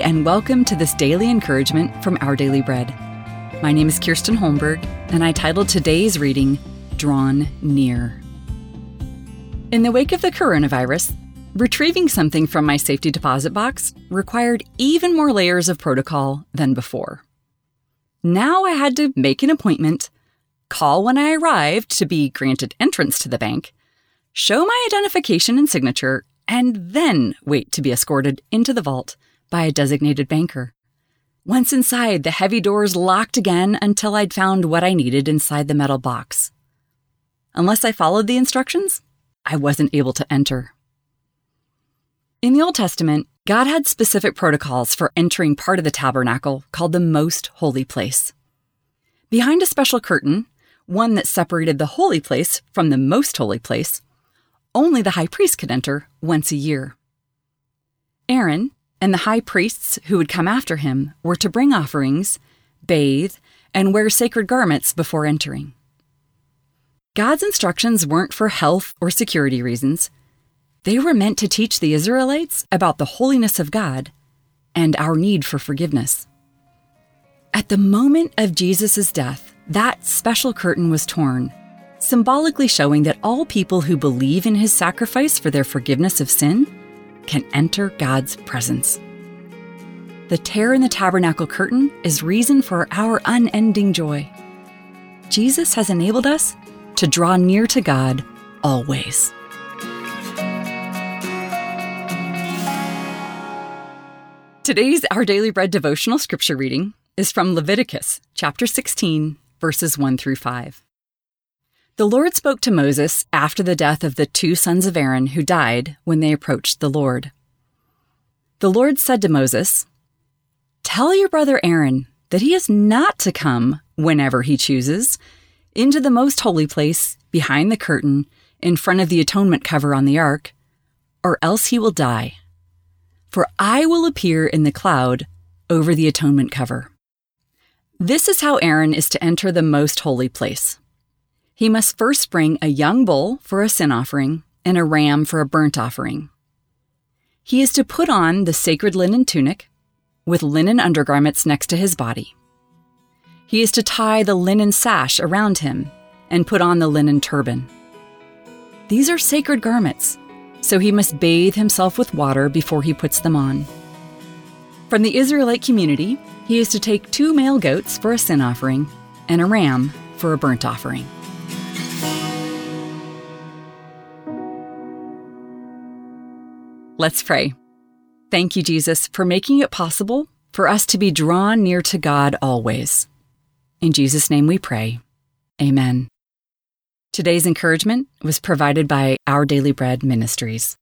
And welcome to this daily encouragement from Our Daily Bread. My name is Kirsten Holmberg, and I titled today's reading, Drawn Near. In the wake of the coronavirus, retrieving something from my safety deposit box required even more layers of protocol than before. Now I had to make an appointment, call when I arrived to be granted entrance to the bank, show my identification and signature, and then wait to be escorted into the vault by a designated banker. Once inside, the heavy doors locked again until I'd found what I needed inside the metal box. Unless I followed the instructions, I wasn't able to enter. In the Old Testament, God had specific protocols for entering part of the tabernacle called the Most Holy Place. Behind a special curtain, one that separated the holy place from the most holy place, only the high priest could enter once a year. Aaron and the high priests who would come after him were to bring offerings, bathe, and wear sacred garments before entering. God's instructions weren't for health or security reasons. They were meant to teach the Israelites about the holiness of God and our need for forgiveness. At the moment of Jesus' death, that special curtain was torn, symbolically showing that all people who believe in his sacrifice for their forgiveness of sin can enter God's presence. The tear in the tabernacle curtain is reason for our unending joy. Jesus has enabled us to draw near to God always. Today's Our Daily Bread devotional scripture reading is from Leviticus chapter 16, verses 1 through 5. The Lord spoke to Moses after the death of the two sons of Aaron who died when they approached the Lord. The Lord said to Moses, Tell your brother Aaron that he is not to come whenever he chooses into the most holy place behind the curtain in front of the atonement cover on the ark, or else he will die. For I will appear in the cloud over the atonement cover. This is how Aaron is to enter the most holy place he must first bring a young bull for a sin offering and a ram for a burnt offering. He is to put on the sacred linen tunic with linen undergarments next to his body. He is to tie the linen sash around him and put on the linen turban. These are sacred garments, so he must bathe himself with water before he puts them on. From the Israelite community, he is to take two male goats for a sin offering and a ram for a burnt offering. Let's pray. Thank you, Jesus, for making it possible for us to be drawn near to God always. In Jesus' name we pray. Amen. Today's encouragement was provided by Our Daily Bread Ministries.